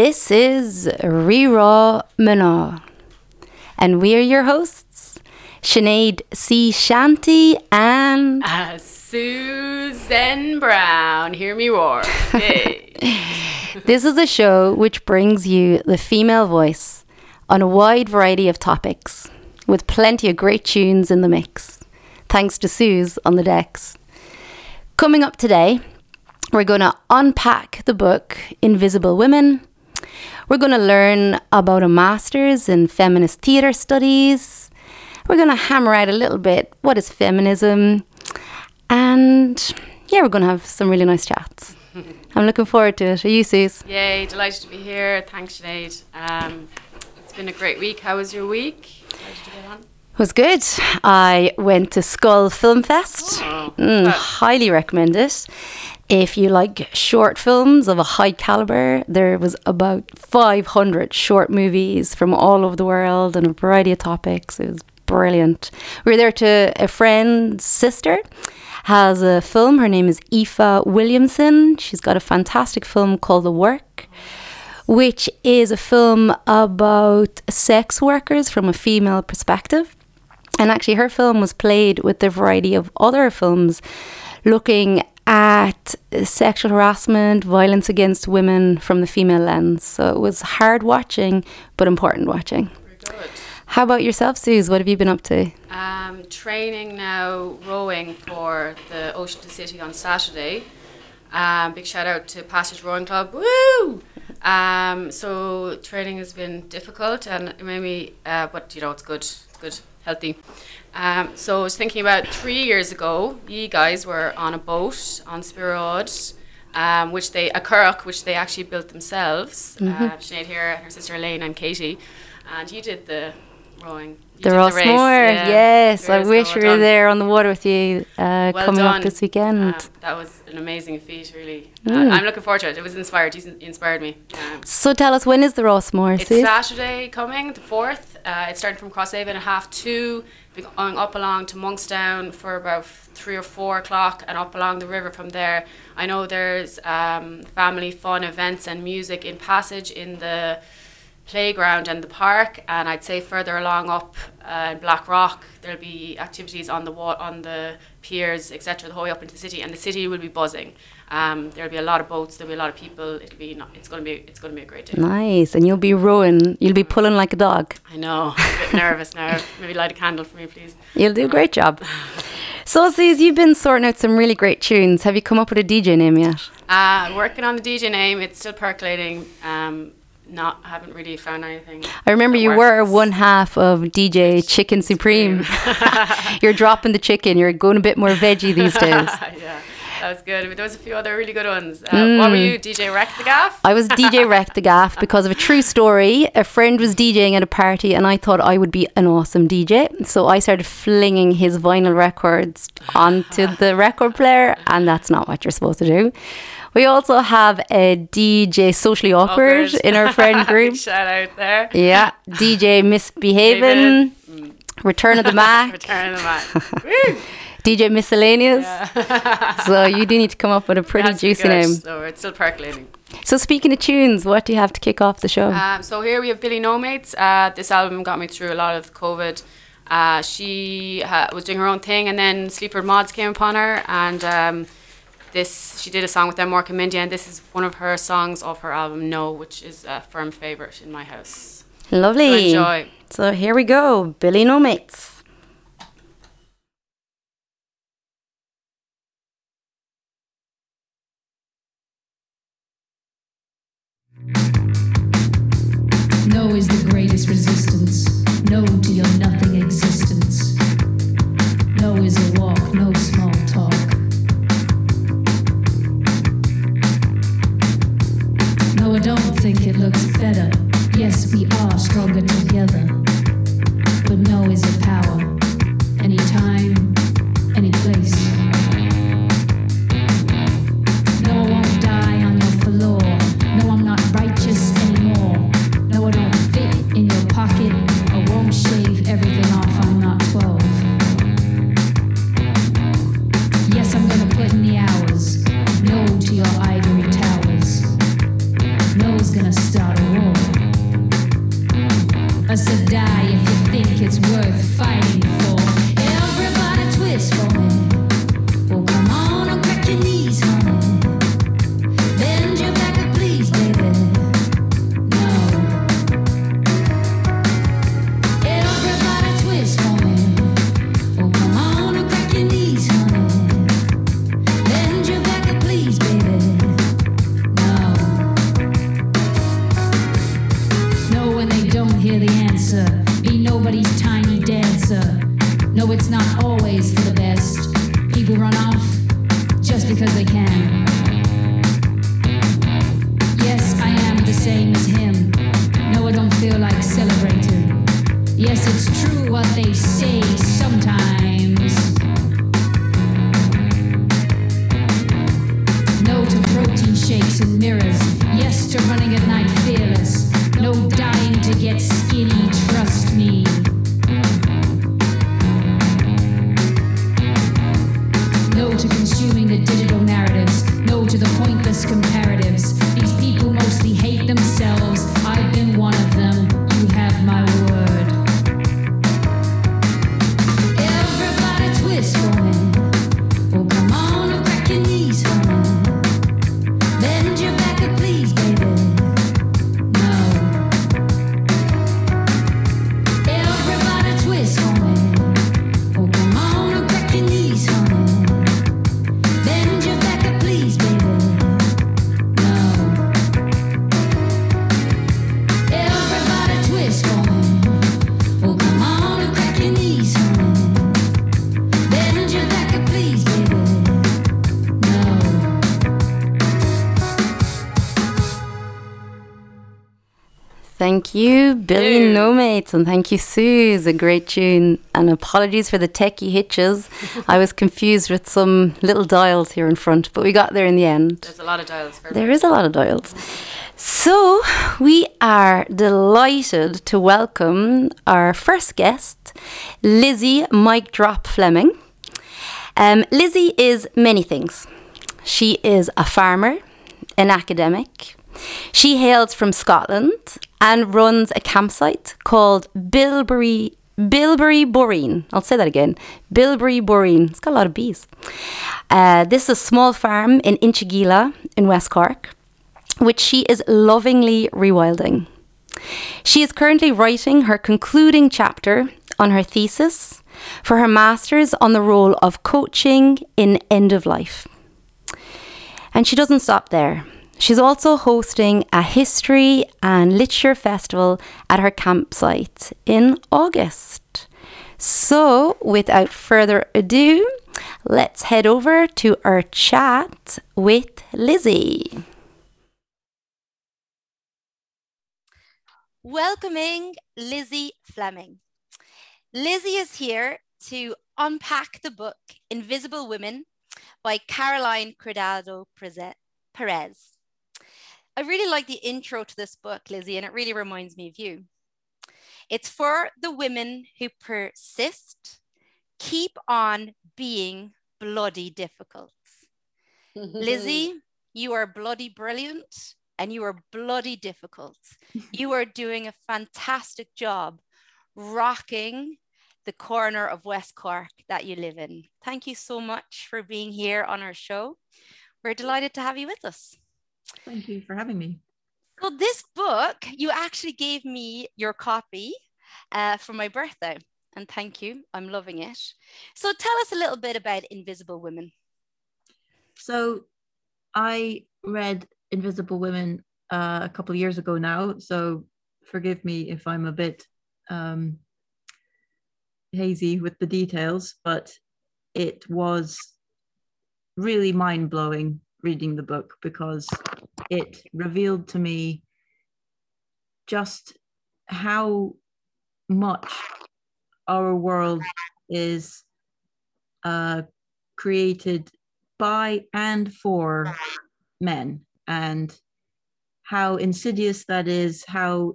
This is Reraw Mana, and we are your hosts, Sinead C. Shanty and uh, Susan Brown. Hear me roar. Hey. this is a show which brings you the female voice on a wide variety of topics, with plenty of great tunes in the mix. Thanks to Suze on the decks. Coming up today, we're going to unpack the book Invisible Women. We're going to learn about a master's in feminist theatre studies. We're going to hammer out a little bit what is feminism. And yeah, we're going to have some really nice chats. I'm looking forward to it. Are you, Suze? Yay, delighted to be here. Thanks, Sinead. Um, it's been a great week. How was your week? How did you get on? It was good. I went to Schull Film Fest. Oh, Mm, highly recommend it. If you like short films of a high caliber, there was about 500 short movies from all over the world and a variety of topics. It was brilliant. We were there to a friend's sister has a film. Her name is Aoife Williamson. She's got a fantastic film called The Work which is a film about sex workers from a female perspective. And actually, her film was played with a variety of other films looking at sexual harassment, violence against women from the female lens. So it was hard watching, but important watching. Good. How about yourself, Suze? What have you been up to? Um, training now, rowing for the Ocean to City on Saturday. Um, big shout out to Passage Rowing Club. Woo! Um, so training has been difficult and maybe, uh, but you know it's good. It's good, healthy. Um, so I was thinking about three years ago, you guys were on a boat on Spirod, um, which they a currach, which they actually built themselves. Uh, Sinead here, and her sister Elaine and Katie, and you did the rowing. You The Rossmore, yeah. yes. I wish we were done. there on the water with you uh, Well coming done. up this weekend. Um, that was an amazing feat, really. Mm. Uh, I'm looking forward to it. It was inspired. You inspired me. Um, so tell us, when is the Rossmore, it's Saturday coming, the 4th. Uh, it's starting from Crosshaven at half two, going up along to Monkstown for about three or four o'clock, and up along the river from there. I know there's um, family fun events and music in Passage in the playground and the park, and I'd say further along up uh, Blackrock there'll be activities on the wa- on the piers, etc. The whole way up into the city, and the city will be buzzing. Um, there'll be a lot of boats. There'll be a lot of people. It'll be not, it's going to be it's going to be a great day. Nice. And you'll be rowing. You'll be pulling like a dog. I know. I'm a bit nervous now. Maybe light a candle for me, please. You'll do a great job. So, Suze, you've been sorting out some really great tunes. Have you come up with a DJ name yet? Uh, working on the DJ name. It's still percolating. Um, not haven't really found anything. I remember you were one half of DJ Chicken Supreme. You're dropping the chicken. You're going a bit more veggie these days. yeah, that was good. But there was a few other really good ones. Uh, What were Mm. you, DJ Wreck the Gaff? I was DJ Wreck the Gaff because of a true story. A friend was DJing at a party and I thought I would be an awesome DJ. So I started flinging his vinyl records onto the record player, and that's not what you're supposed to do. We also have a DJ Socially Awkward, Awkward. in our friend group. Shout out there. Yeah, DJ Misbehaving, Return of the Mac, Return of the Mac. DJ Miscellaneous. Yeah. So you do need to come up with a pretty juicy good, name. So it's still percolating. So speaking of tunes, what do you have to kick off the show? Um, so here we have Billy Nomates. Uh, this album got me through a lot of COVID. Uh, she ha- was doing her own thing, and then Sleaford Mods came upon her, and um, this she did a song with them, Mork and Mindy, and this is one of her songs off her album No, which is a firm favorite in my house. Lovely. So enjoy. So here we go, Billy Nomates. No is the greatest resistance. No to your nothing existence. No is a walk, no small talk. No, I don't think it looks better. Yes, we are stronger together. But no is a you, Billy Ew. No Mates, and thank you, Sue. It's a great tune. And apologies for the techie hitches. I was confused with some little dials here in front, but we got there in the end. There's a lot of dials There is a lot of dials. So, we are delighted to welcome our first guest, Lizzie Mike Drop Fleming. Um, Lizzie is many things. She is a farmer, an academic. She hails from Scotland and runs a campsite called Bilberry Bilberry Boreen. I'll say that again. Bilberry Boreen. It's got a lot of bees. Uh, this is a small farm in Inchigeelagh in West Cork, which she is lovingly rewilding. She is currently writing her concluding chapter on her thesis for her master's on the role of coaching in end of life. And she doesn't stop there. She's also hosting a history and literature festival at her campsite in August. So, without further ado, let's head over to our chat with Lizzie. Welcoming Lizzie Fleming. Lizzie is here to unpack the book Invisible Women by Caroline Criado Perez. I really like the intro to this book, Lizzie, and it really reminds me of you. It's for the women who persist, keep on being bloody difficult. Mm-hmm. Lizzie, you are bloody brilliant and you are bloody difficult. you are doing a fantastic job rocking the corner of West Cork that you live in. Thank you so much for being here on our show. We're delighted to have you with us. Thank you for having me. So, this book, you actually gave me your copy uh, for my birthday. And thank you. I'm loving it. So, tell us a little bit about Invisible Women. So, I read Invisible Women uh, a couple of years ago now. So, forgive me if I'm a bit um, hazy with the details, but it was really mind blowing reading the book because it revealed to me just how much our world is uh, created by and for men and how insidious that is how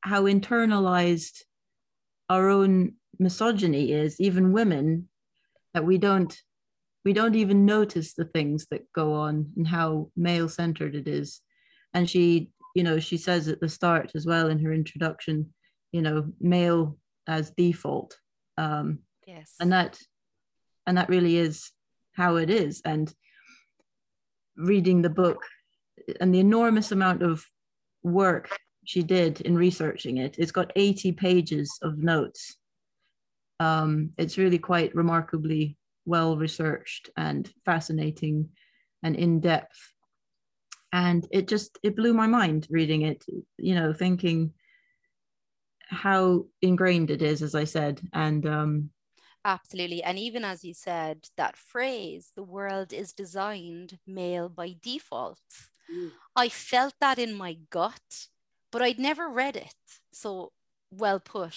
how internalized our own misogyny is even women that we don't we don't even notice the things that go on and how male centered it is. And she you know she says at the start as well in her introduction you know male as default um Yes. and that and that really is how it is. And reading the book and the enormous amount of work she did in researching it it's got 80 pages of notes. Um, it's really quite remarkably well researched and fascinating and in depth and it just it blew my mind reading it you know thinking how ingrained it is as i said and um absolutely. And even as you said, that phrase, the world is designed male by default. Mm. I felt that in my gut, but I'd never read it. So well put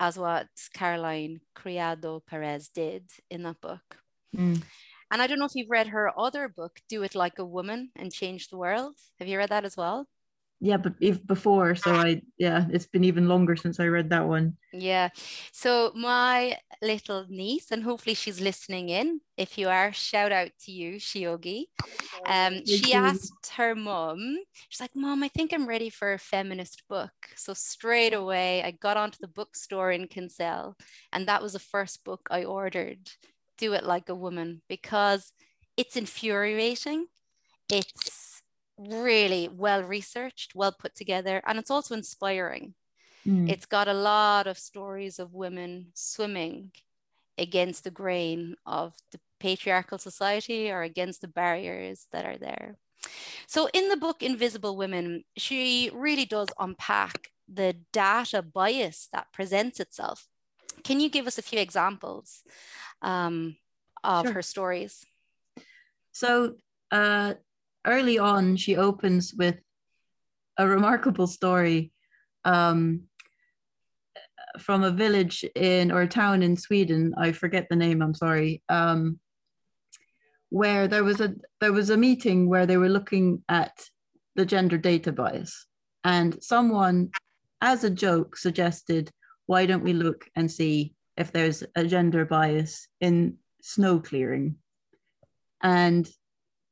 as what Caroline Criado Perez did in that book. Mm. And I don't know if you've read her other book, Do It Like a Woman and Change the World. Have you read that as well? Yeah but if before so i yeah it's been even longer since i read that one. Yeah. So my little niece and hopefully she's listening in if you are shout out to you shiogi. Um she asked her mom she's like mom i think i'm ready for a feminist book. So straight away i got onto the bookstore in kinsale and that was the first book i ordered do it like a woman because it's infuriating. It's really well researched, well put together, and it's also inspiring. Mm. It's got a lot of stories of women swimming against the grain of the patriarchal society or against the barriers that are there. So, in the book Invisible Women, she really does unpack the data bias that presents itself. Can you give us a few examples um, of sure. her stories? So, uh, early on, she opens with a remarkable story um, from a village in or a town in Sweden. I forget the name. I'm sorry. Um, where there was a there was a meeting where they were looking at the gender data bias, and someone, as a joke, suggested, "Why don't we look and see if there's a gender bias in snow clearing?" And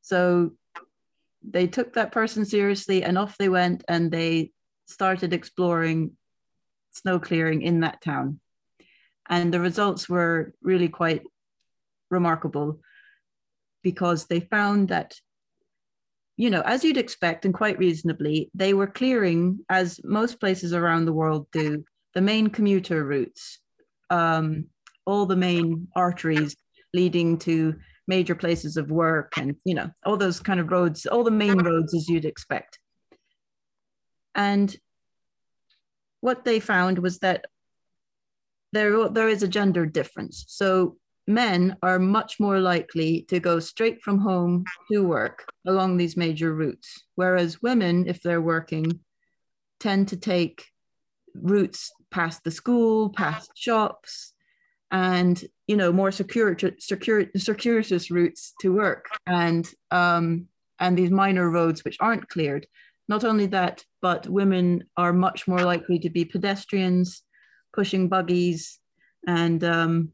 so they took that person seriously and off they went and they started exploring snow clearing in that town. And the results were really quite remarkable because they found that, you know, as you'd expect and quite reasonably, they were clearing, as most places around the world do, the main commuter routes, um, all the main arteries leading to major places of work and you know all those kind of roads all the main uh-huh. roads as you'd expect. And what they found was that there there is a gender difference. So men are much more likely to go straight from home to work along these major routes whereas women if they're working tend to take routes past the school past shops and you know more secure, secure circuitous routes to work. And um, and these minor roads which aren't cleared not only that but women are much more likely to be pedestrians pushing buggies and um,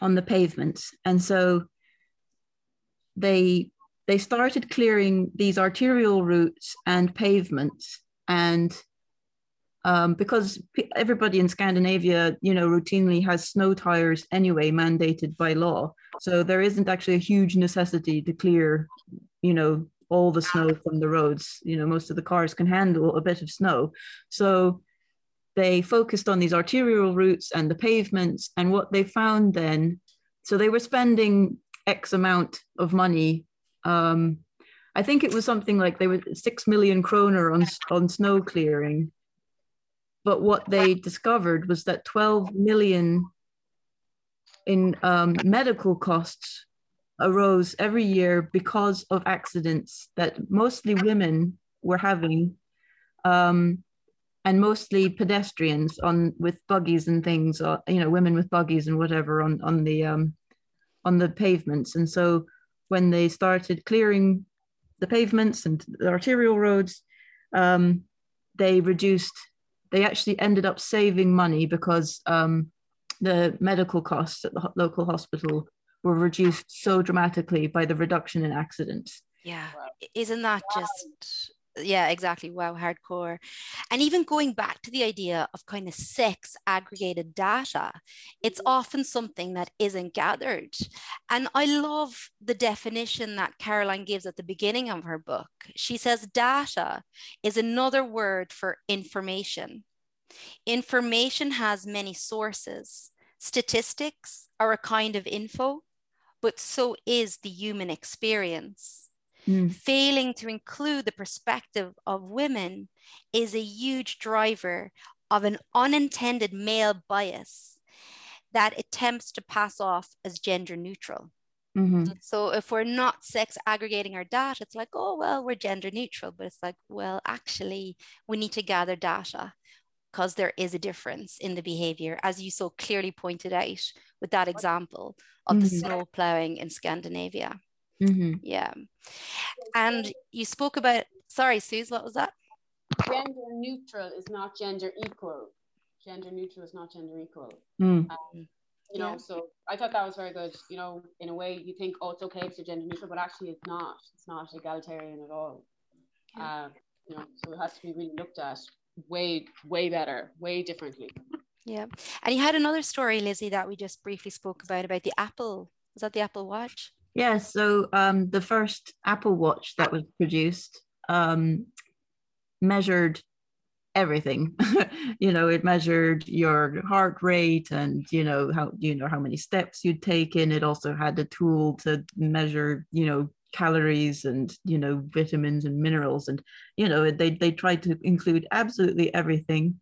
on the pavements. And so they they started clearing these arterial routes and pavements and um, because everybody in Scandinavia, you know, routinely has snow tires anyway, mandated by law. So there isn't actually a huge necessity to clear, you know, all the snow from the roads. You know, most of the cars can handle a bit of snow. So they focused on these arterial routes and the pavements. And what they found then, so they were spending X amount of money. Um, I think it was something like they were six million kroner on on snow clearing but what they discovered was that 12 million in um, medical costs arose every year because of accidents that mostly women were having um, and mostly pedestrians on with buggies and things or, you know women with buggies and whatever on on the um, on the pavements. And so when they started clearing the pavements and the arterial roads um, they reduced they actually ended up saving money because um, the medical costs at the local hospital were reduced so dramatically by the reduction in accidents. Yeah, isn't that just yeah exactly. Wow hardcore. And even going back to the idea of kind of sex aggregated data it's mm-hmm. often something that isn't gathered. And i love the definition that caroline gives at the beginning of her book. She says data is another word for information. Information has many sources. Statistics are a kind of info but so is the human experience Mm. Failing to include the perspective of women is a huge driver of an unintended male bias that attempts to pass off as gender neutral. Mhm. So if we're not sex aggregating our data, it's like, oh, well, we're gender neutral. But it's like, well, actually, we need to gather data because there is a difference in the behavior, as you so clearly pointed out with that example of the Mhm. snow plowing in Scandinavia. Mhm. Yeah. And you spoke about, sorry, Suze, what was that? Gender neutral is not gender equal. Gender neutral is not gender equal. Mm. You know, Yeah. so I thought that was very good. You know, in a way, you think, oh, it's okay if you're gender neutral, but actually, it's not. It's not egalitarian at all. Uh, you know, so it has to be really looked at way, way better, way differently. Yeah. And you had another story, Lizzie, that we just briefly spoke about, about the Apple. Was that the Apple Watch? Yeah, so um, the first Apple Watch that was produced um, measured everything. you know, it measured your heart rate and you know how you know how many steps you'd taken. It also had a tool to measure, you know, calories and you know vitamins and minerals and you know they they tried to include absolutely everything,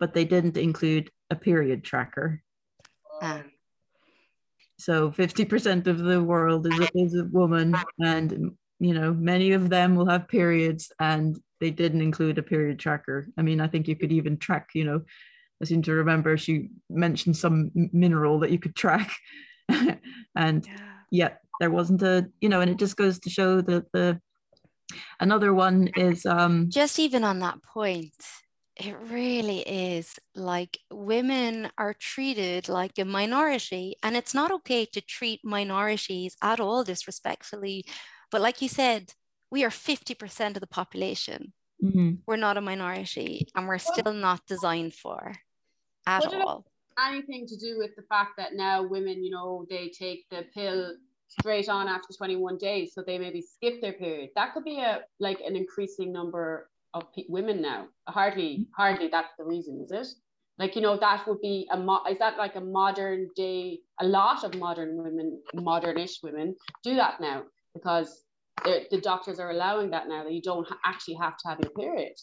but they didn't include a period tracker. Ah. So 50% of the world is a, is a woman, and you know, many of them will have periods, and they didn't include a period tracker. I mean, I think you could even track, you know, I seem to remember she mentioned some mineral that you could track. and Yeah. yeah, there wasn't a, you know, and it just goes to show that the another one is um Just even on that point, it really is like women are treated like a minority, and it's not okay to treat minorities at all disrespectfully. But like you said, we are 50% of the population. mhm, We're not a minority, and we're still not designed for at What all. anything to do with the fact that now women, you know, they take the pill straight on after 21 days, so they maybe skip their period. That could be a like an increasing number of pe- women now. Hardly, hardly that's the reason, is it? Like you know, that would be a mo- is that like a modern day? A lot of modern women, modernish women, do that now because the the doctors are allowing that now that you don't ha- actually have to have your period.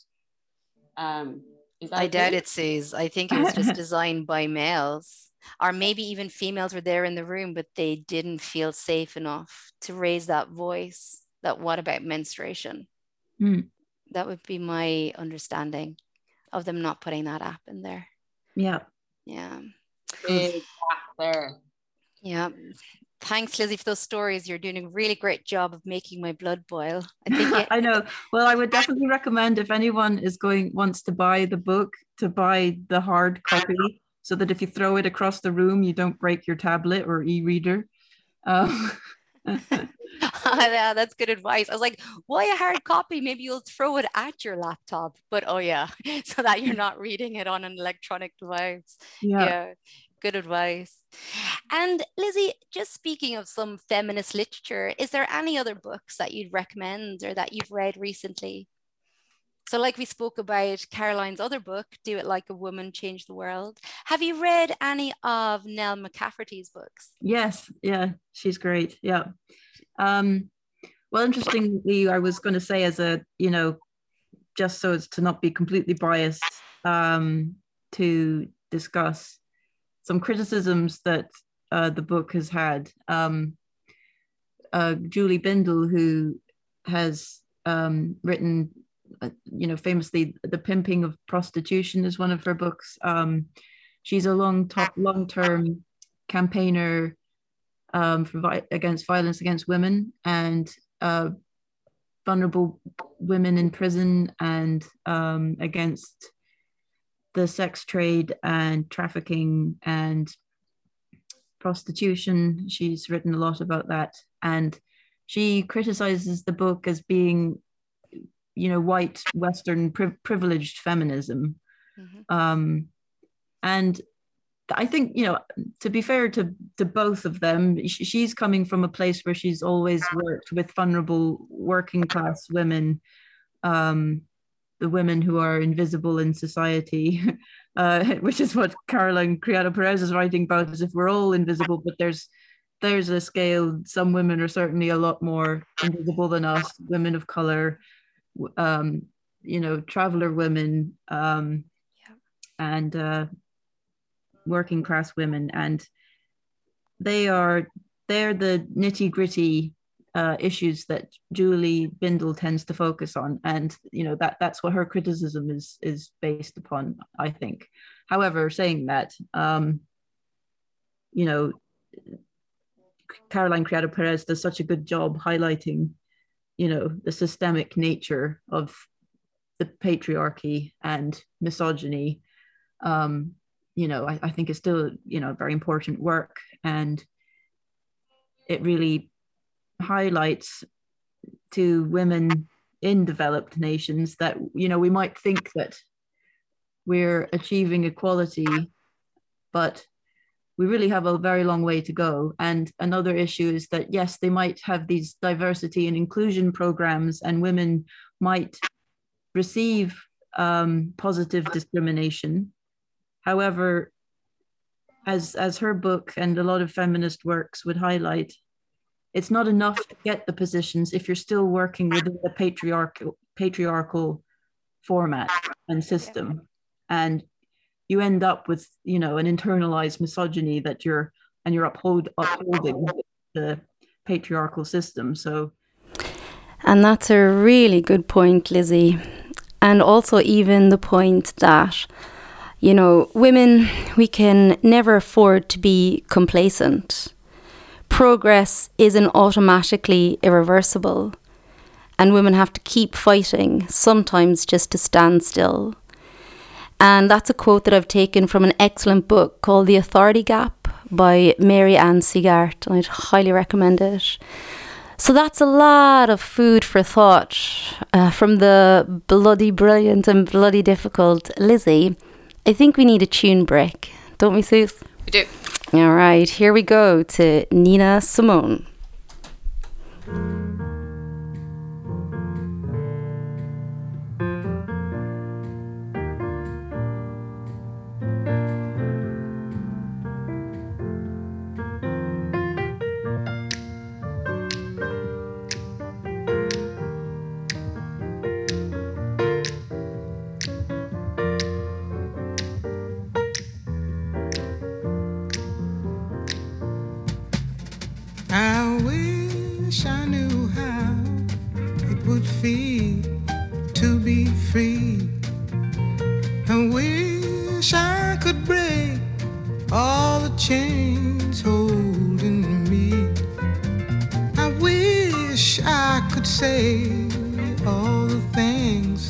Um, is that I a doubt thing? it, Suze. I think it was just designed by males, or maybe even females were there in the room, but they didn't feel safe enough to raise that voice. That what about menstruation? mm, That would be my understanding of them not putting that app in there. yeah. Yeah. Big gap there. Yeah. Thanks, Lizzie, for those stories. You're doing a really great job of making my blood boil. I think it, I know. Well, I would definitely recommend if anyone is going wants to buy the book to buy the hard copy, so that if you throw it across the room, you don't break your tablet or e-reader. Um, yeah, that's good advice. I was like, why a hard copy? Maybe you'll throw it at your laptop. But oh yeah, so that you're not reading it on an electronic device. yeah. Yeah, good advice. And Lizzie, just speaking of some feminist literature, is there any other books that you'd recommend or that you've read recently? So, like we spoke about Caroline's other book, Do It Like a Woman, Change the World. Have you read any of Nell McCafferty's books? Yes, yeah, she's great. Yeah. Um, well, interestingly, I was going to say, as a, you know, just so as to not be completely biased, um, to discuss some criticisms that uh, the book has had. Um, uh, Julie Bindel, who has um, written, uh, you know, famously, "The Pimping of Prostitution" is one of her books. Um, she's a long, long-term campaigner um, for vi- against violence against women and uh, vulnerable women in prison and um, against the sex trade and trafficking and prostitution. She's written a lot about that. And she criticizes the book as being, you know, white, Western, pri- privileged feminism. Mhm. Um, and I think, you know, to be fair to, to both of them, sh- she's coming from a place where she's always worked with vulnerable working class women, um, the women who are invisible in society, uh, which is what Caroline Criado Perez is writing about, as if we're all invisible, but there's there's a scale. Some women are certainly a lot more invisible than us, women of color, um, you know, traveler women, um, Yeah. and uh, working class women, and they are they're the nitty gritty uh, issues that Julie Bindel tends to focus on, and you know that that's what her criticism is is based upon. I think. However, saying that, um, you know, Caroline Criado Perez does such a good job highlighting, you know, the systemic nature of the patriarchy and misogyny. Um, you know, I, I think it's still, you know, very important work. And it really highlights to women in developed nations that, you know, we might think that we're achieving equality, but we really have a very long way to go. And another issue is that, yes, they might have these diversity and inclusion programs, and women might receive um, positive discrimination. However, as, as her book and a lot of feminist works would highlight, it's not enough to get the positions if you're still working within the patriarchal, patriarchal format and system. And you end up with you know an internalized misogyny that you're and you're uphold, upholding the patriarchal system. So and that's a really good point lizzie. And also even the point that you know women we can never afford to be complacent. Progress isn't automatically irreversible. And women have to keep fighting sometimes just to stand still and that's a quote that I've taken from an excellent book called The Authority Gap by Mary Ann Sieghart. I'd highly recommend it. So that's a lot of food for thought uh, from the bloody brilliant and bloody difficult Lizzie. I think we need a tune break, don't we, Suze? We do. All right, here we go to Nina Simone.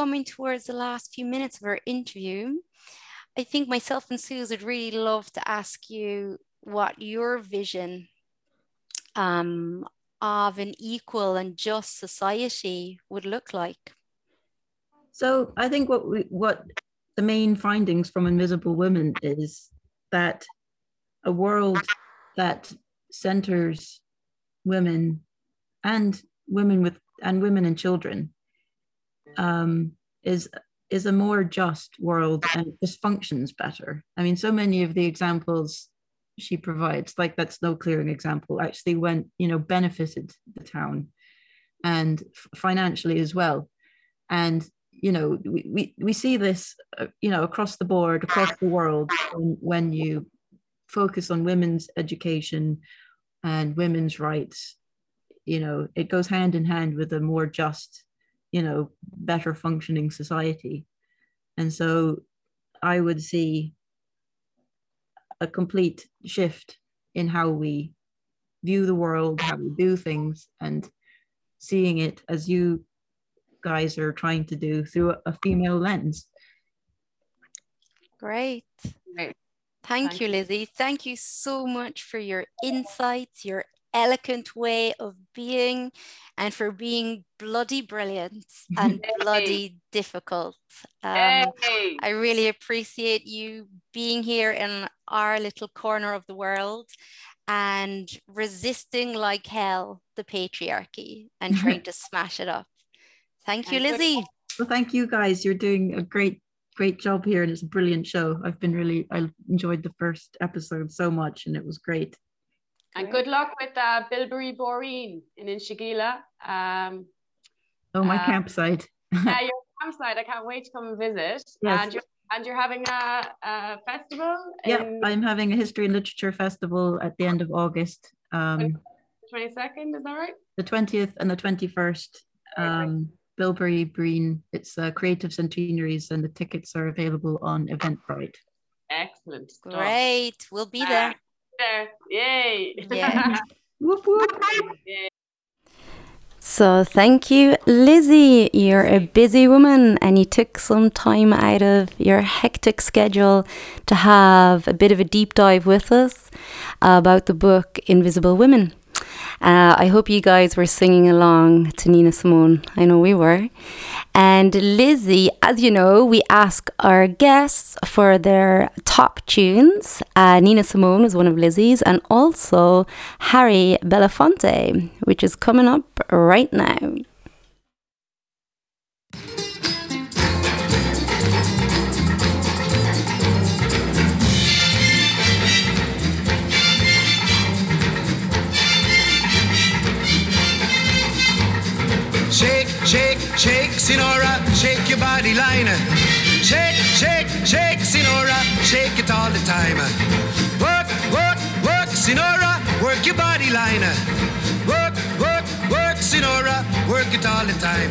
coming towards the last few minutes of our interview. I think myself and Suze would really love to ask you what your vision um, of an equal and just society would look like. So I think what we, what the main findings from Invisible Women is that a world that centers women and women with and women and children um, is is a more just world and just functions better. I mean, so many of the examples she provides, like that snow clearing example, actually went, you know, benefited the town and financially as well. And you know, we, we, we see this, uh, you know, across the board, across the world, when, when you focus on women's education and women's rights, you know, it goes hand in hand with a more just you know better functioning society and so i would see a complete shift in how we view the world how we do things and seeing it as you guys are trying to do through a female lens great Great. Thank, Thank you, Lizzie. Thank you so much for your insights, your elegant way of being and for being bloody brilliant and bloody difficult. Um, I really appreciate you being here in our little corner of the world and resisting like hell the patriarchy and trying to smash it up. Thank you, Lizzie. Well, thank you guys. You're doing a great, great job here, and it's a brilliant show. I've been really, I enjoyed the first episode so much, and it was great. And good luck with uh, Bilberry Boreen in Inchigeelagh. Um, oh, my uh, campsite. yeah, your campsite. I can't wait to come and visit. Yes. And you're, and you're having a, a festival? Yeah, I'm having a history and literature festival at the end of August. Um, 22nd, is that right? The 20th and the 21st. Um, Bilberry Boreen. It's uh, Creative Centenaries, and the tickets are available on Eventbrite. Excellent. Great. We'll be there there. Yay. Yeah. whoop, whoop. So, thank you, Lizzie. You're a busy woman and you took some time out of your hectic schedule to have a bit of a deep dive with us about the book Invisible Women. Uh, I hope you guys were singing along to Nina Simone. I know we were. And Lizzie, as you know, we ask our guests for their top tunes. Uh, Nina Simone was one of Lizzie's, and also Harry Belafonte, which is coming up right now. Shake, Sinora, shake your body line. Shake, shake, shake, Sinora, shake it all the time. Work, work, work, Sinora, work your body line. Work, work, work, Sinora, work it all the time.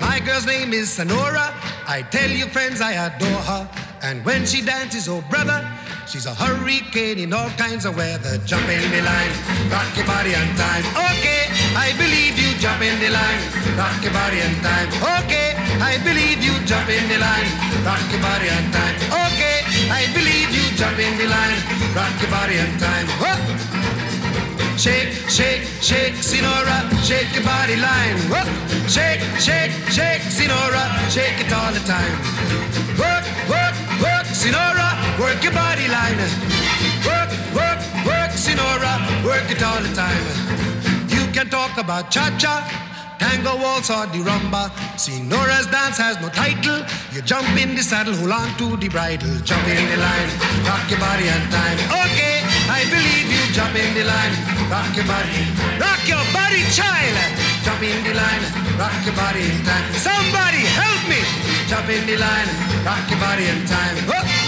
My girl's name is Sonora. I tell you, friends, I adore her. And when she dances, oh brother, She's a hurricane in all kinds of weather. Jump in the line, rock your body on time. Okay, I believe you. Jump in the line, rock your body on time. Okay, I believe you. Jump in the line, rock your body on time. Okay, I believe you. Jump in the line, rock your body on time. Whoa. Shake, shake, shake, Sinora, shake your body line. Whoa. Shake, shake, shake, Sinora, shake it all the time. Work, work, work, Sinora, work your body line. Work, work, work, Sinora, work it all the time. Can talk about cha-cha, tango waltz or the rumba. Sinora's dance has no title. You jump in the saddle, hold on to the bridle, jump in the line, rock your body and time. Okay, I believe you. Jump in the line, rock your body, rock your body, child. Jump in the line, rock your body in time. Somebody help me. Jump in the line, rock your body in time. Whoop. Oh.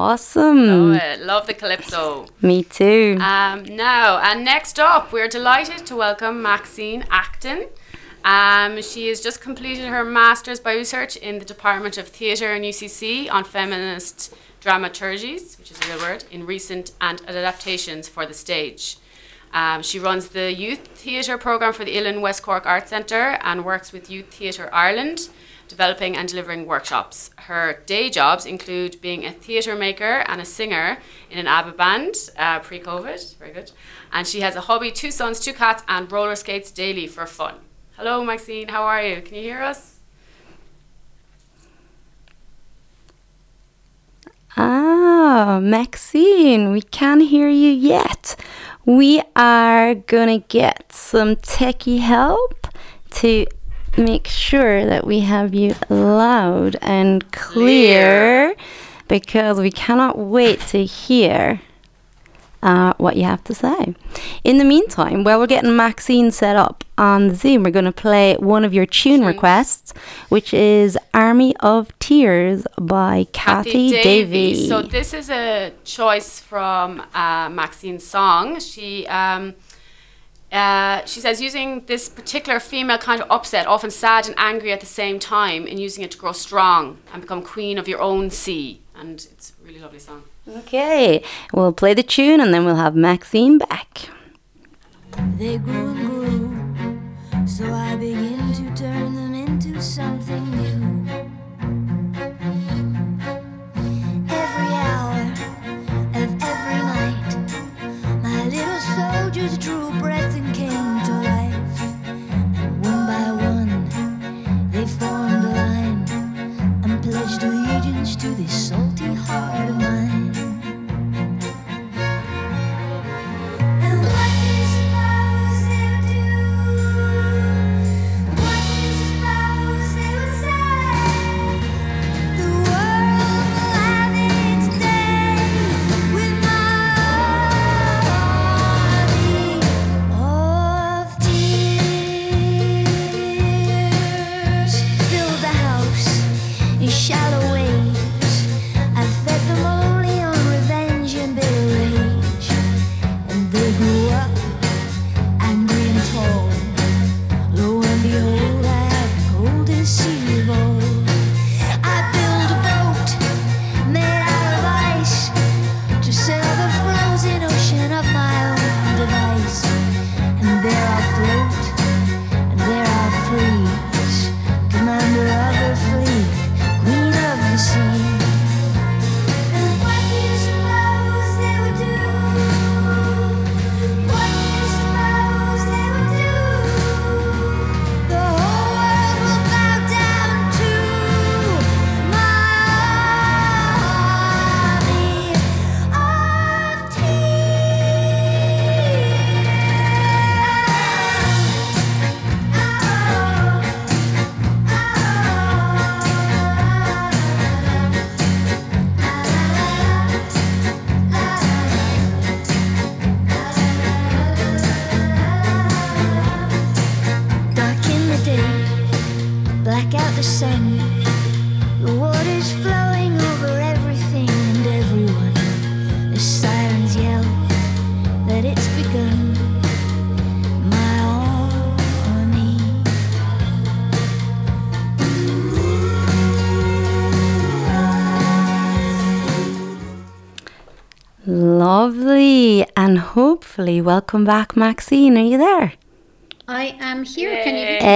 Awesome. Love. Love the calypso. Me too. Um, now, and next up, we're delighted to welcome Maxine Acton. Um, she has just completed her Master's by Research in the Department of Theatre and UCC on feminist dramaturgies, which is a real word, in recent and adaptations for the stage. Um, she runs the youth theatre programme for the Uillinn West Cork Arts Centre and works with Youth Theatre Ireland, developing and delivering workshops. Her day jobs include being a theatre maker and a singer in an ABBA band uh, pre COVID. Very good. And she has a hobby, two sons, two cats, and roller skates daily for fun. Hello, Maxine. How are you? Can you hear us? Ah, Maxine, we can't hear you yet. We are gonna get some techie help to make sure that we have you loud and clear, Clear. because we cannot wait to hear uh, what you have to say. In the meantime, while we're getting Maxine set up on Zoom, we're going to play one of your tune requests, which is Army of Tears by Cathy, Davey. So this is a choice from uh, Maxine's song. She um, uh, she says using this particular female kind of upset, often sad and angry at the same time, and using it to grow strong and become queen of your own sea. And it's a really lovely song. Okay, we'll play the tune and then we'll have Maxine back. They grew and grew, so I began to turn them into something hopefully welcome back, Maxine. Are you there? I am here. Can you hear me?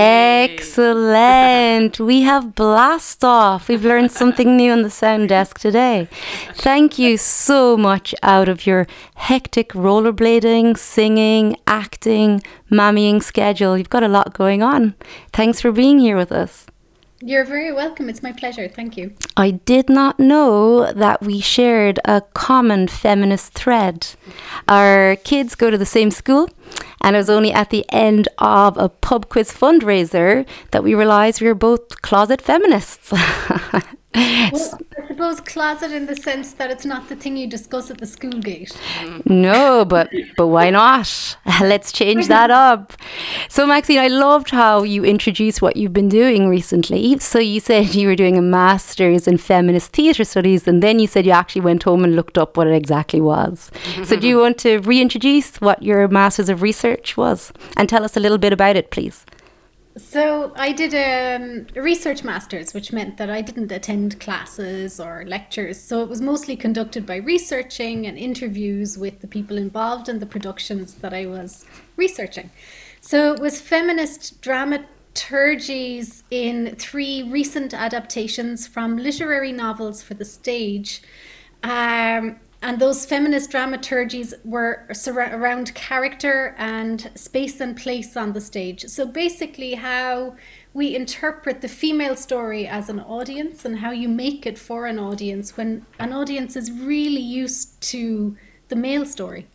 Excellent. we have blast off. We've learned something new on the sound desk today. Thank you so much out of your hectic rollerblading, singing, acting, mammying schedule. You've got a lot going on. Thanks for being here with us. You're very welcome. It's my pleasure. Thank you. I did not know that we shared a common feminist thread. Our kids go to the same school, and it was only at the end of a pub quiz fundraiser that we realised we were both closet feminists. Well, I suppose closet in the sense that it's not the thing you discuss at the school gate. No, but but why not? Let's change that up. So Maxine, I loved how you introduced what you've been doing recently. So you said you were doing a master's in feminist theatre studies, and then you said you actually went home and looked up what it exactly was. so do you want to reintroduce what your master's of research was and tell us a little bit about it, please? So I did um, a research master's, which meant that I didn't attend classes or lectures. So it was mostly conducted by researching and interviews with the people involved in the productions that I was researching. So it was feminist dramaturgies in three recent adaptations from literary novels for the stage. Um, and those feminist dramaturgies were around character and space and place on the stage. So basically, how we interpret the female story as an audience and how you make it for an audience when an audience is really used to the male story.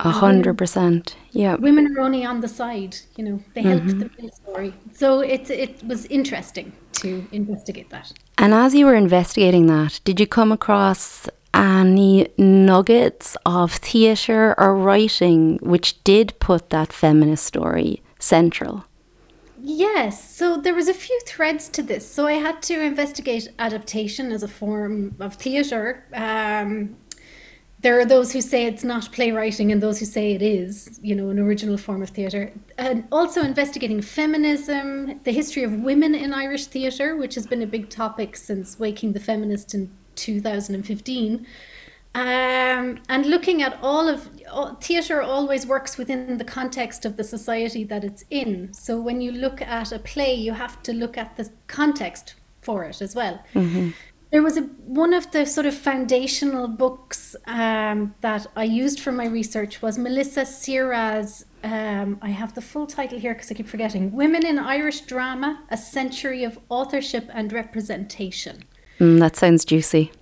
A hundred percent. Yeah. Women are only on the side, you know, they help mm-hmm. the male story. So it it was interesting to investigate that. And as you were investigating that, did you come across any nuggets of theatre or writing which did put that feminist story central? Yes, so there was a few threads to this. So I had to investigate adaptation as a form of theatre. Um, there are those who say it's not playwriting and those who say it is, you know, an original form of theatre. And also investigating feminism, the history of women in Irish theatre, which has been a big topic since Waking the Feminist in 2015. Um, and looking at all of theatre always works within the context of the society that it's in. So when you look at a play, you have to look at the context for it as well. Mm-hmm. There was a one of the sort of foundational books um, that I used for my research was Melissa Sihra's. Um, I have the full title here because I keep forgetting. Women in Irish Drama: A Century of Authorship and Representation. Mm, that sounds juicy.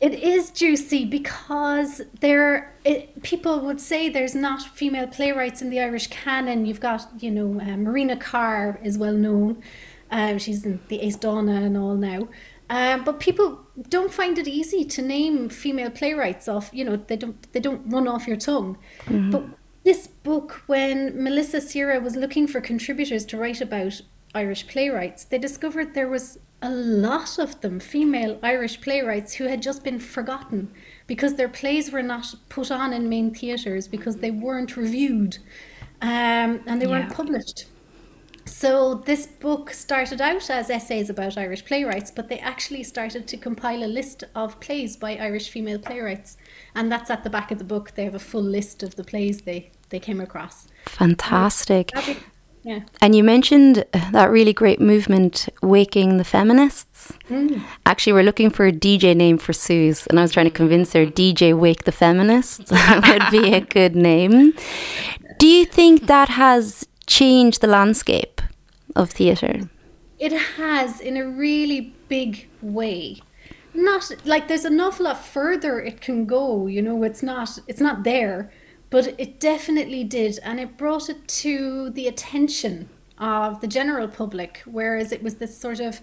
It is juicy because there it, people would say there's not female playwrights in the Irish canon. You've got you know uh, Marina Carr is well known. Um, she's in the Aosdána and all now. Um, but people don't find it easy to name female playwrights off. You know they don't they don't run off your tongue. Mm-hmm. But this book, when Melissa Sihra was looking for contributors to write about Irish playwrights, they discovered there was a lot of them female Irish playwrights who had just been forgotten because their plays were not put on in main theatres because they weren't reviewed um, and they yeah. weren't published. So this book started out as essays about Irish playwrights, but they actually started to compile a list of plays by Irish female playwrights, and that's at the back of the book. They have a full list of the plays they they came across. Fantastic. Yeah. And you mentioned that really great movement, Waking the Feminists. Mm. Actually, we're looking for a DJ name for Suze, and I was trying to convince her DJ Wake the Feminists would be a good name. Do you think that has changed the landscape of theatre? It has in a really big way. Not like there's an awful lot further it can go, you know, it's not it's not there but it definitely did, and it brought it to the attention of the general public, whereas it was this sort of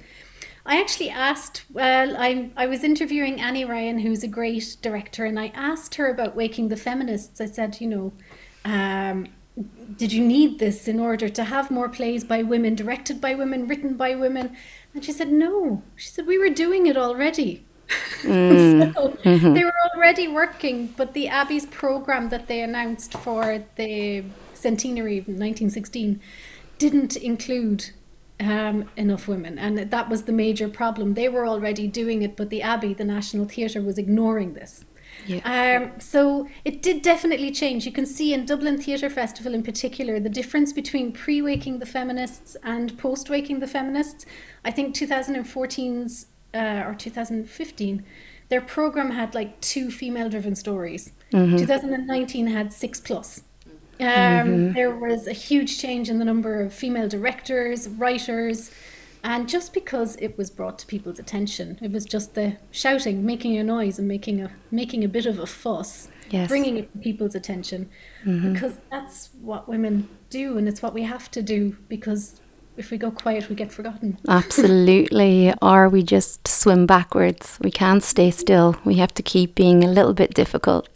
I actually asked, well, I, I was interviewing Annie Ryan, who's a great director, and I asked her about Waking the Feminists. I said, you know, um, did you need this in order to have more plays by women, directed by women, written by women? And she said, no. She said, we were doing it already. Mm. so mm-hmm. they were already working, but the Abbey's program that they announced for the centenary of 1916 didn't include um, enough women, and that was the major problem. They were already doing it, but the Abbey, the National Theatre, was ignoring this. Yeah. Um, so it did definitely change. You can see in Dublin Theatre Festival in particular the difference between pre Waking the Feminists and post Waking the Feminists. I think 2014's uh, or 2015, their program had like two female driven stories. Mm-hmm. 2019 had six plus. Um, mm-hmm. There was a huge change in the number of female directors, writers, and just because it was brought to people's attention, it was just the shouting, making a noise, and making a making a bit of a fuss, yes. bringing it to people's attention, mm-hmm. because that's what women do, and it's what we have to do. Because if we go quiet, we get forgotten. Absolutely, or we just swim backwards. We can't stay still. We have to keep being a little bit difficult,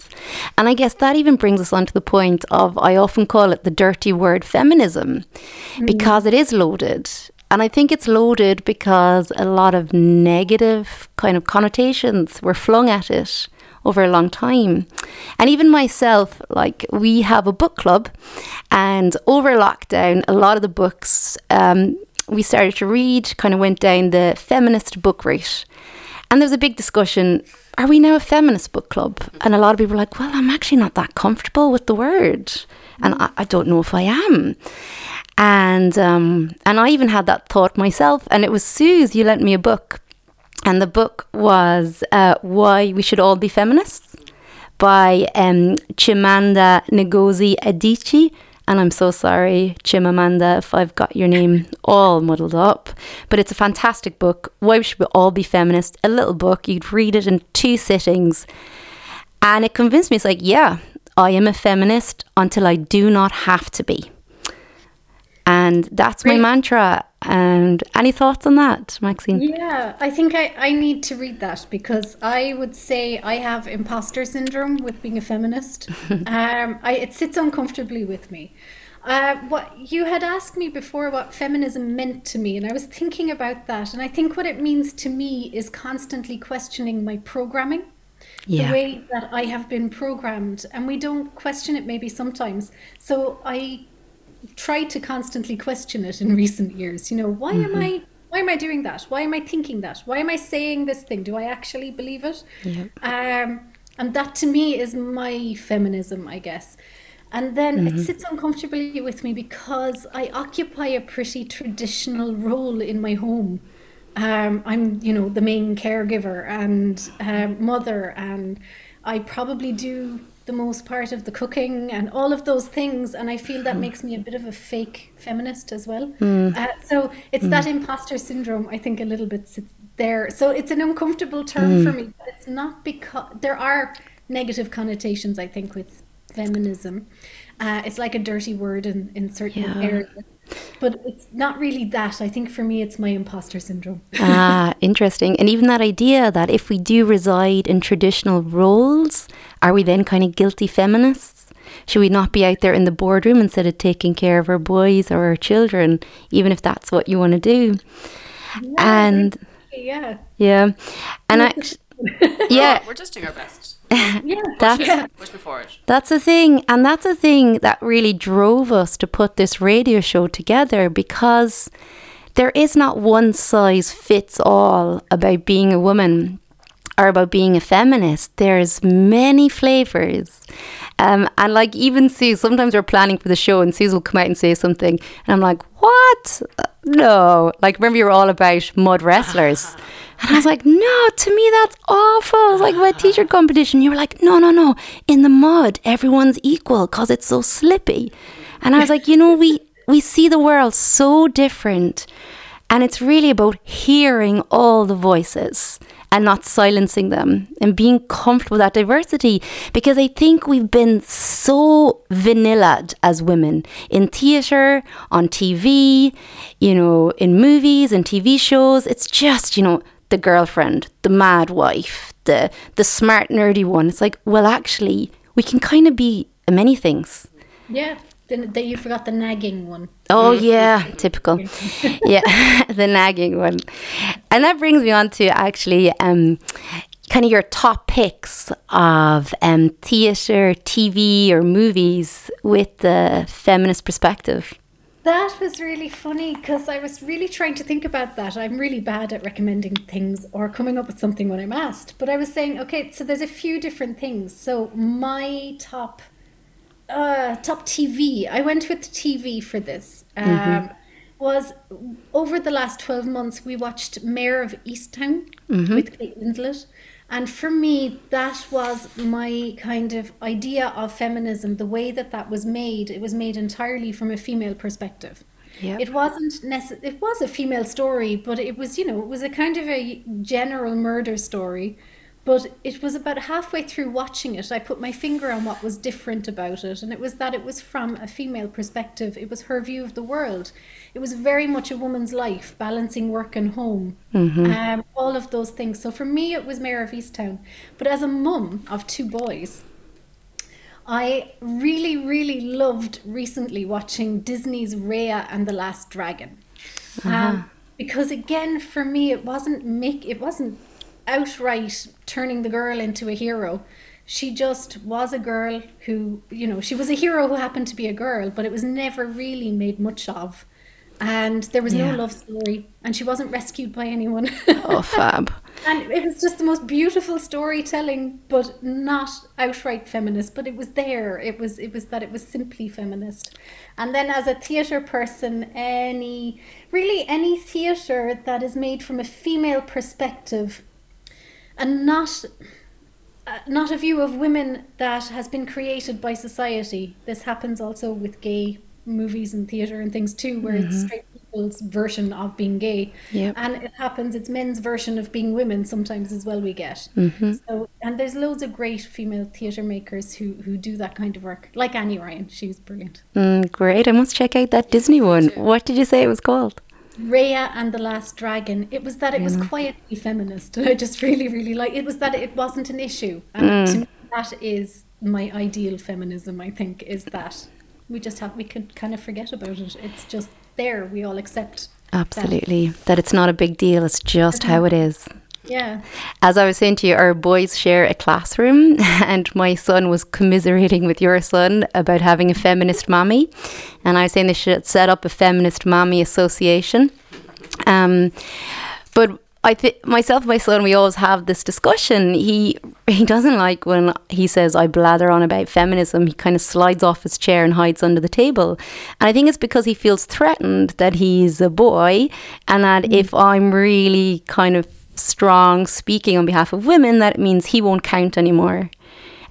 and I guess that even brings us on to the point of I often call it the dirty word feminism, mm-hmm. because it is loaded and I think it's loaded because a lot of negative kind of connotations were flung at it over a long time. And even myself, like we have a book club, and over lockdown, a lot of the books um, we started to read kind of went down the feminist book route. And there was a big discussion are we now a feminist book club? And a lot of people were like, well, I'm actually not that comfortable with the word. And I, I don't know if I am and um, and I even had that thought myself. And it was Suze, you lent me a book, and the book was uh, "Why We Should All Be Feminists" by um, Chimamanda Ngozi Adichie. And I'm so sorry, Chimamanda, if I've got your name all muddled up. But it's a fantastic book. Why we should all be feminists. A little book. You'd read it in two sittings. And it convinced me, it's like, yeah, I am a feminist until I do not have to be. And that's my mantra. And any thoughts on that, Maxine? Yeah, I think I, I need to read that because I would say I have imposter syndrome with being a feminist. um, I, it sits uncomfortably with me. Uh, what you had asked me before what feminism meant to me, and I was thinking about that. And I think what it means to me is constantly questioning my programming, yeah. the way that I have been programmed, and we don't question it maybe sometimes. So I tried to constantly question it in recent years. You know, why mm-hmm. am I why am I doing that? Why am I thinking that? Why am I saying this thing? Do I actually believe it? Yep. Um, and that to me is my feminism, I guess. And then mm-hmm. it sits uncomfortably with me because I occupy a pretty traditional role in my home. Um, I'm, you know, the main caregiver and uh, mother, and I probably do the most part of the cooking and all of those things. And I feel that makes me a bit of a fake feminist as well. Mm. Uh, so it's mm. that imposter syndrome, I think, a little bit there. So it's an uncomfortable term mm. for me, but it's not because there are negative connotations, I think, with feminism. Uh, it's like a dirty word in, in certain yeah. areas. But it's not really that. I think for me, it's my imposter syndrome. ah, interesting. And even that idea that if we do reside in traditional roles, are we then kind of guilty feminists? Should we not be out there in the boardroom instead of taking care of our boys or our children, even if that's what you want to do? Yeah, and yeah, yeah, and actually, yeah, we're just doing our best. Yeah, that's yeah. pushing forward. That's a thing, and that's a thing that really drove us to put this radio show together because there is not one size fits all about being a woman or about being a feminist. There's many flavors. Um, and like even Sue, sometimes we're planning for the show and Sue will come out and say something and I'm like, what? No. Like remember you were all about mud wrestlers. And I was like, no, to me that's awful. It's like my teacher competition. You were like, no, no, no. In the mud, everyone's equal because it's so slippy. And I was like, you know, we we see the world so different. And it's really about hearing all the voices and not silencing them and being comfortable with that diversity because I think we've been so vanilla as women in theatre, on TV, you know, in movies and TV shows. It's just, you know, the girlfriend, the mad wife, the the smart nerdy one. It's like, well, actually, we can kind of be many things. Yeah. Then you forgot the nagging one. Oh yeah, typical. yeah, the nagging one, and that brings me on to actually um, kind of your top picks of um, theatre, TV, or movies with the feminist perspective. That was really funny because I was really trying to think about that. I'm really bad at recommending things or coming up with something when I'm asked. But I was saying, okay, so there's a few different things. So my top, uh, top TV. I went with TV for this. Um, mm-hmm. Was over the last twelve months we watched Mare of Easttown mm-hmm. with Kate Winslet. And for me, that was my kind of idea of feminism, the way that that was made. It was made entirely from a female perspective. Yep. It wasn't necess- it was a female story, but it was, you know, it was a kind of a general murder story but it was about halfway through watching it, I put my finger on what was different about it. And it was that it was from a female perspective. It was her view of the world. It was very much a woman's life, balancing work and home, mm-hmm. um, all of those things. So for me, it was Mare of Easttown. But as a mum of two boys, I really, really loved recently watching Disney's Raya and the Last Dragon. Uh-huh. Um, because again, for me, it wasn't make it wasn't outright turning the girl into a hero. She just was a girl who, you know, she was a hero who happened to be a girl, but it was never really made much of. And there was yeah. no love story, and she wasn't rescued by anyone. oh, fab. And it was just the most beautiful storytelling, but not outright feminist. But it was there. It was it was that it was simply feminist. And then as a theatre person, any really any theatre that is made from a female perspective and not uh, not a view of women that has been created by society. This happens also with gay movies and theatre and things too, where mm-hmm. it's straight people's version of being gay. Yep. And it happens, it's men's version of being women sometimes as well we get. Mm-hmm. So and there's loads of great female theatre makers who who do that kind of work. Like Annie Ryan. She was brilliant. Mm, great. I must check out that Disney one. What did you say it was called? Raya and the Last Dragon. It was that it was quietly feminist. And I just really, really like it was that it wasn't an issue. And mm. to me, that is my ideal feminism, I think, is that we just have we could kind of forget about it. It's just there. We all accept Absolutely. That, that it's not a big deal, it's just mm-hmm. how it is. Yeah. As I was saying to you, our boys share a classroom, and my son was commiserating with your son about having a feminist mommy. And I was saying they should set up a feminist mommy association. Um, but I think myself my son, we always have this discussion. He he doesn't like when he says I blather on about feminism. He kind of slides off his chair and hides under the table, and I think it's because he feels threatened that he's a boy, and that mm. if I'm really kind of strong speaking on behalf of women, that means he won't count anymore.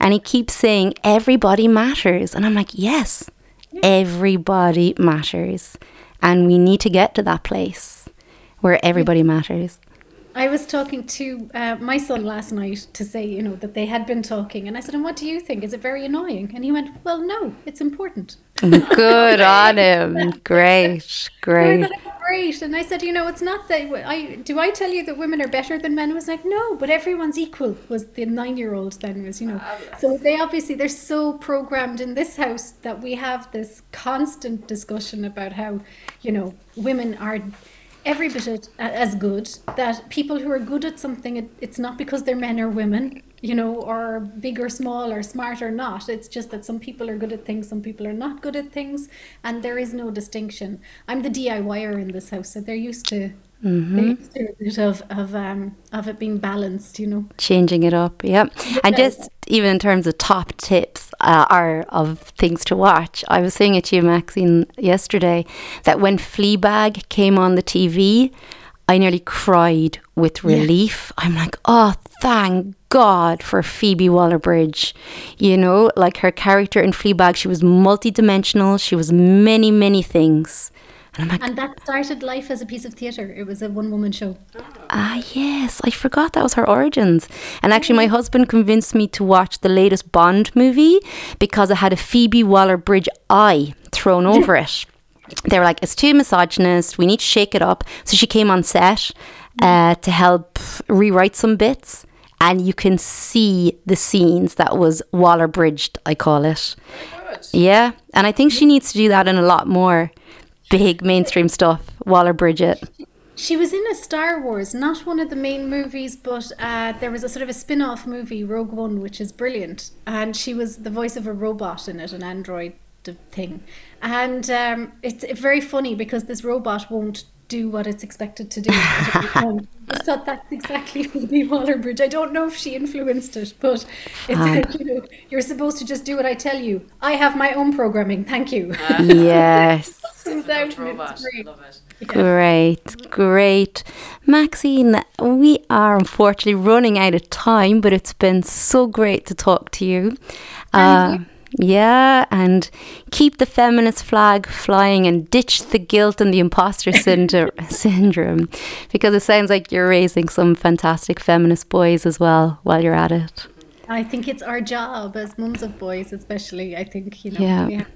And he keeps saying, everybody matters. And I'm like, yes, everybody matters. And we need to get to that place where everybody matters. I was talking to uh, my son last night to say, you know, that they had been talking. And I said, and what do you think? Is it very annoying? And he went, well, no, it's important. Good on him. Great, great great. And I said, you know, it's not that I do. I tell you that women are better than men. I was like, no, but everyone's equal. Was the nine-year-old then was, you know. So they obviously they're so programmed in this house that we have this constant discussion about how, you know, women are every bit as good. That people who are good at something, it, it's not because they're men or women you know, or big or small or smart or not. It's just that some people are good at things, some people are not good at things, and there is no distinction. I'm the DIYer in this house, so they're used to Mm-hmm. They're used to a bit of of um of it being balanced, you know. Changing it up. Yeah. And just even in terms of top tips uh, are of things to watch. I was saying it to you, Maxine, yesterday that when Fleabag came on the TV, I nearly cried with relief. Yeah. I'm like, oh, thank God for Phoebe Waller Bridge. You know, like her character in Fleabag, she was multidimensional, she was many, many things. And, like, and, that started life as a piece of theatre. It was a one woman show. Ah, yes. I forgot that was her origins. And actually, my husband convinced me to watch the latest Bond movie because it had a Phoebe Waller Bridge eye thrown over it they were like, it's too misogynist. We need to shake it up. So she came on set uh, to help rewrite some bits. And you can see the scenes that was Waller bridged, I call it. Yeah. And I think she needs to do that in a lot more big mainstream stuff. Waller Bridget. She was in a Star Wars, not one of the main movies, but uh, there was a sort of a spin off movie, Rogue One, which is brilliant. And she was the voice of a robot in it, an android thing. And um, it's very funny because this robot won't do what it's expected to do. I thought that's exactly Phoebe Waller-Bridge. I don't know if she influenced it, but it's Um. like, you know, you're supposed to just do what I tell you. I have my own programming. Thank you. yes. Comes out it's great. Love it. Great, great. Maxine, we are unfortunately running out of time, but it's been so great to talk to you. Uh, yeah, and keep the feminist flag flying and ditch the guilt and the imposter syndrome, syndrome because it sounds like you're raising some fantastic feminist boys as well while you're at it. I think it's our job as mums of boys, especially. I think you know Yeah. we, have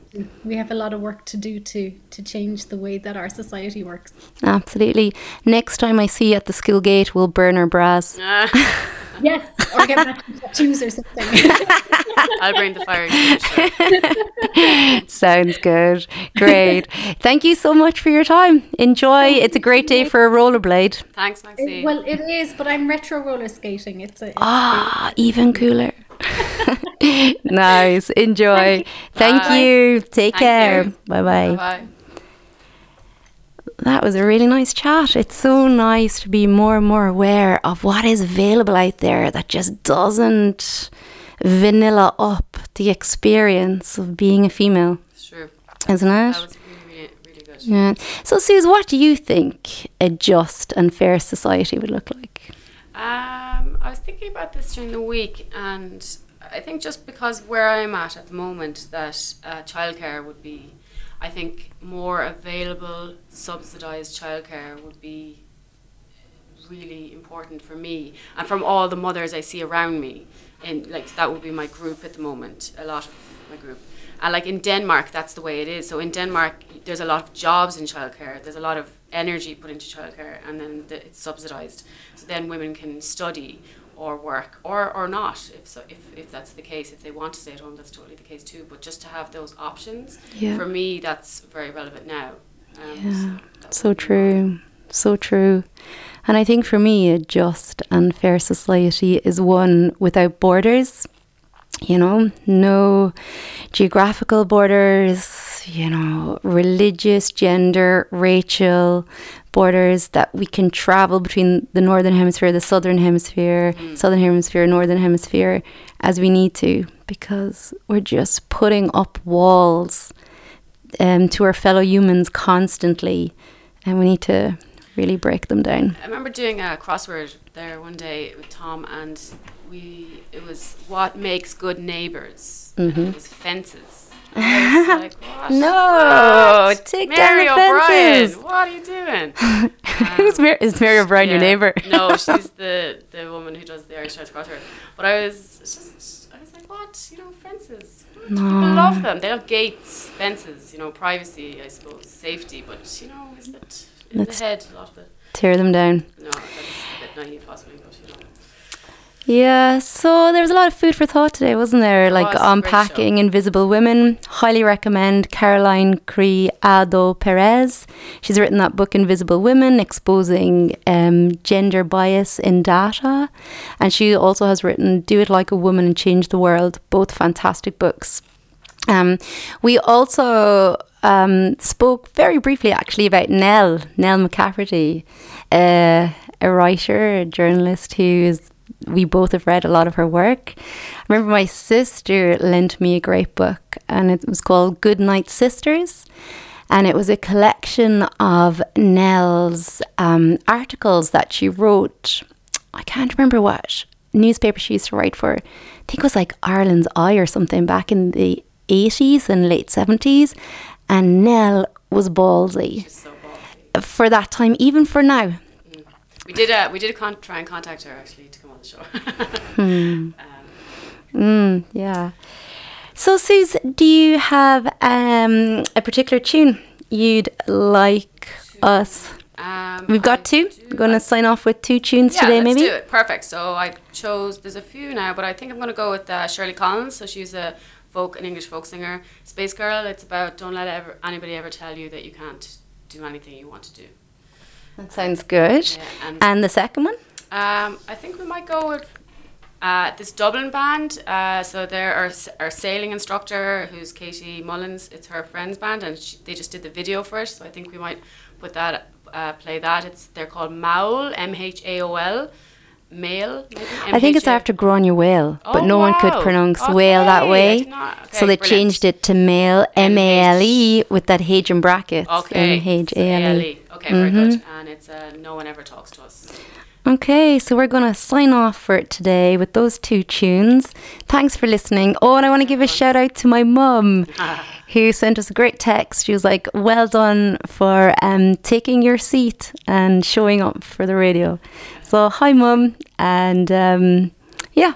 we have a lot of work to do to to change the way that our society works. Absolutely. Next time I see you at the school gate, we'll burn our bras. Yes, or get matching tattoos or something. I'll bring the fire extinguisher. Sounds good. Great. Thank you so much for your time. Enjoy. It's a great day for a rollerblade. Thanks, Maxine. well, it is, but I'm retro roller skating. It's a it's Ah, even cooler. nice. Enjoy. Thank Bye. you. Take Thank care. you. Bye bye. Bye. That was a really nice chat. It's so nice to be more and more aware of what is available out there that just doesn't vanilla up the experience of being a female, It's true. isn't it? That was really, really, really good. Yeah. So, Suze, what do you think a just and fair society would look like? Um, I was thinking about this during the week, and I think just because where I'm at at the moment, that uh, childcare would be, I think, more available, subsidised childcare would be really important for me and from all the mothers I see around me. And like that would be my group at the moment, a lot of my group. And like in Denmark, that's the way it is. So in Denmark, there's a lot of jobs in childcare. There's a lot of energy put into childcare, and then the, it's subsidised. So then women can study or work or, or not, if so, if, if that's the case. If they want to stay at home, that's totally the case too. But just to have those options, Yeah. for me, that's very relevant now. Um, Yeah, So be true. So true. And I think for me, a just and fair society is one without borders. You know, no geographical borders, you know, religious, gender, racial borders that we can travel between the northern hemisphere, the southern hemisphere, southern hemisphere, northern hemisphere as we need to because we're just putting up walls um, to our fellow humans constantly, and we need to really break them down. I remember doing a crossword there one day with Tom, and we it was what makes good neighbors. And mm-hmm. it was fences. And I was like. No, What? take down Mary the O'Brien. fences. What are you doing? Who's Mar- is Mary um, O'Brien your neighbour? no, she's the the woman who does the Irish crossword. But I was just I was like, what? You know, fences. People love them. They love gates, fences. You know, privacy, I suppose, safety. But you know, is that in That's- the head? A lot of it. Tear them down. No, that's a bit naive, possibly, but you know. Yeah, so there was a lot of food for thought today, wasn't there? Like great unpacking Invisible Women. Highly recommend Caroline Criado Perez. She's written that book, Invisible Women, exposing um, gender bias in data. And she also has written Do It Like a Woman and Change the World, both fantastic books. Um, we also um, spoke very briefly, actually, about Nell, Nell McCafferty, uh, a writer, a journalist who is. We both have read a lot of her work. I remember my sister lent me a great book, and it was called Good Night Sisters. And it was a collection of Nell's um, articles that she wrote. I can't remember what newspaper she used to write for. I think it was like Ireland's Eye or something back in the 80s and late 70s. And Nell was ballsy She's so ballsy. for that time, even for now. We did uh, we did con- try and contact her actually come on. Hmm. um, Mm, yeah. So, Suze, do you have um, a particular tune you'd like us? um, We've got I two. We're going to sign off with two tunes yeah, today, let's maybe? do it. Perfect. So I chose. There's a few now, but I think I'm going to go with uh, Shirley Collins. So she's a folk, an English folk singer. Space Girl. It's about don't let ever, anybody ever tell you that you can't do anything you want to do. That sounds good. Yeah, and And the second one? Um, I think we might go with Uh, this Dublin band, uh, so they're our, our sailing instructor, who's Katie Mullins. It's her friend's band, and she, they just did the video for it. So I think we might put that, uh, play that. It's they're called Maul, M H A O L, male. Maybe? I think it's M H A- after Gráinne Mhaol, but Oh, no one could pronounce Okay, whale that way. not- okay, so they brilliant. changed it to male, M A L E, with that H in brackets. Okay. M H A L E. Okay, very Mhm. good. And it's uh, no one ever talks to us. Okay, so we're going to sign off for it today with those two tunes. Thanks for listening. Oh, and I want to give a shout out to my mum who sent us a great text. She was like, Well done for um, taking your seat and showing up for the radio. So, hi, mum. And um, yeah,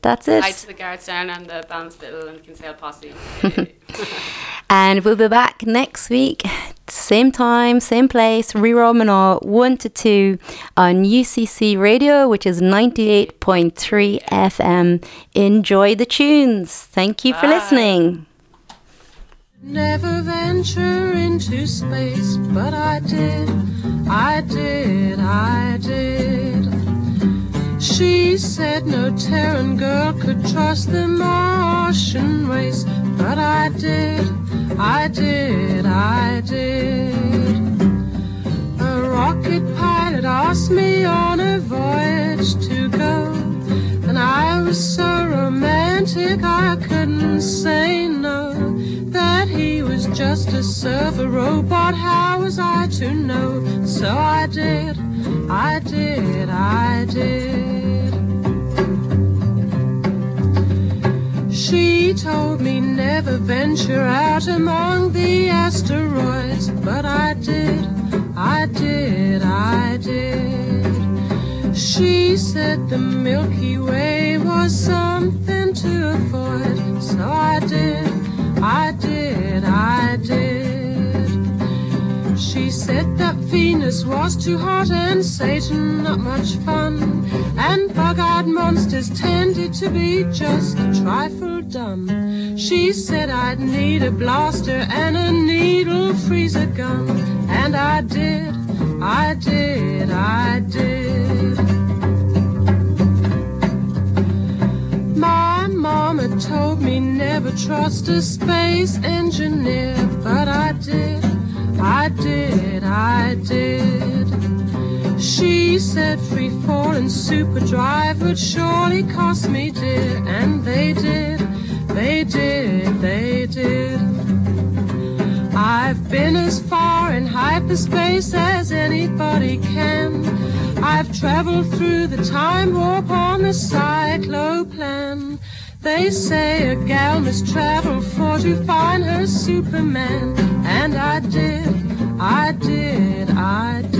that's it. Hi to the guards down and the Ballinspittle and Kinsale posse. And we'll be back next week, same time, same place, Rero Manor 1 to 2 on UCC Radio, which is 98.3 FM. Enjoy the tunes. Thank you for Bye. listening. Never venture into space, but I did, I did, I did. She said no Terran girl could trust the Martian race, but I did, I did, I did. A rocket pilot asked me on a voyage to go, and I was so romantic I couldn't say no. That he was just a server robot, how was I to know? So I did, I did, I did. She told me never venture out among the asteroids, but I did, I did, I did. She said the Milky Way was something to avoid, so I did, I did, I did. She said that Venus was too hot and Saturn not much fun, and bug-eyed monsters tended to be just a trifle dumb. She said I'd need a blaster and a needle freezer gun, and I did, I did, I did. My mama told me never trust a space engineer, but I did, I did, I did. She said free falling super drive would surely cost me dear, and they did, they did, they did. I've been as far in hyperspace as anybody can. I've traveled through the time warp on the cycloplan. They say a gal must travel for to find her Superman. And I did, I did, I did.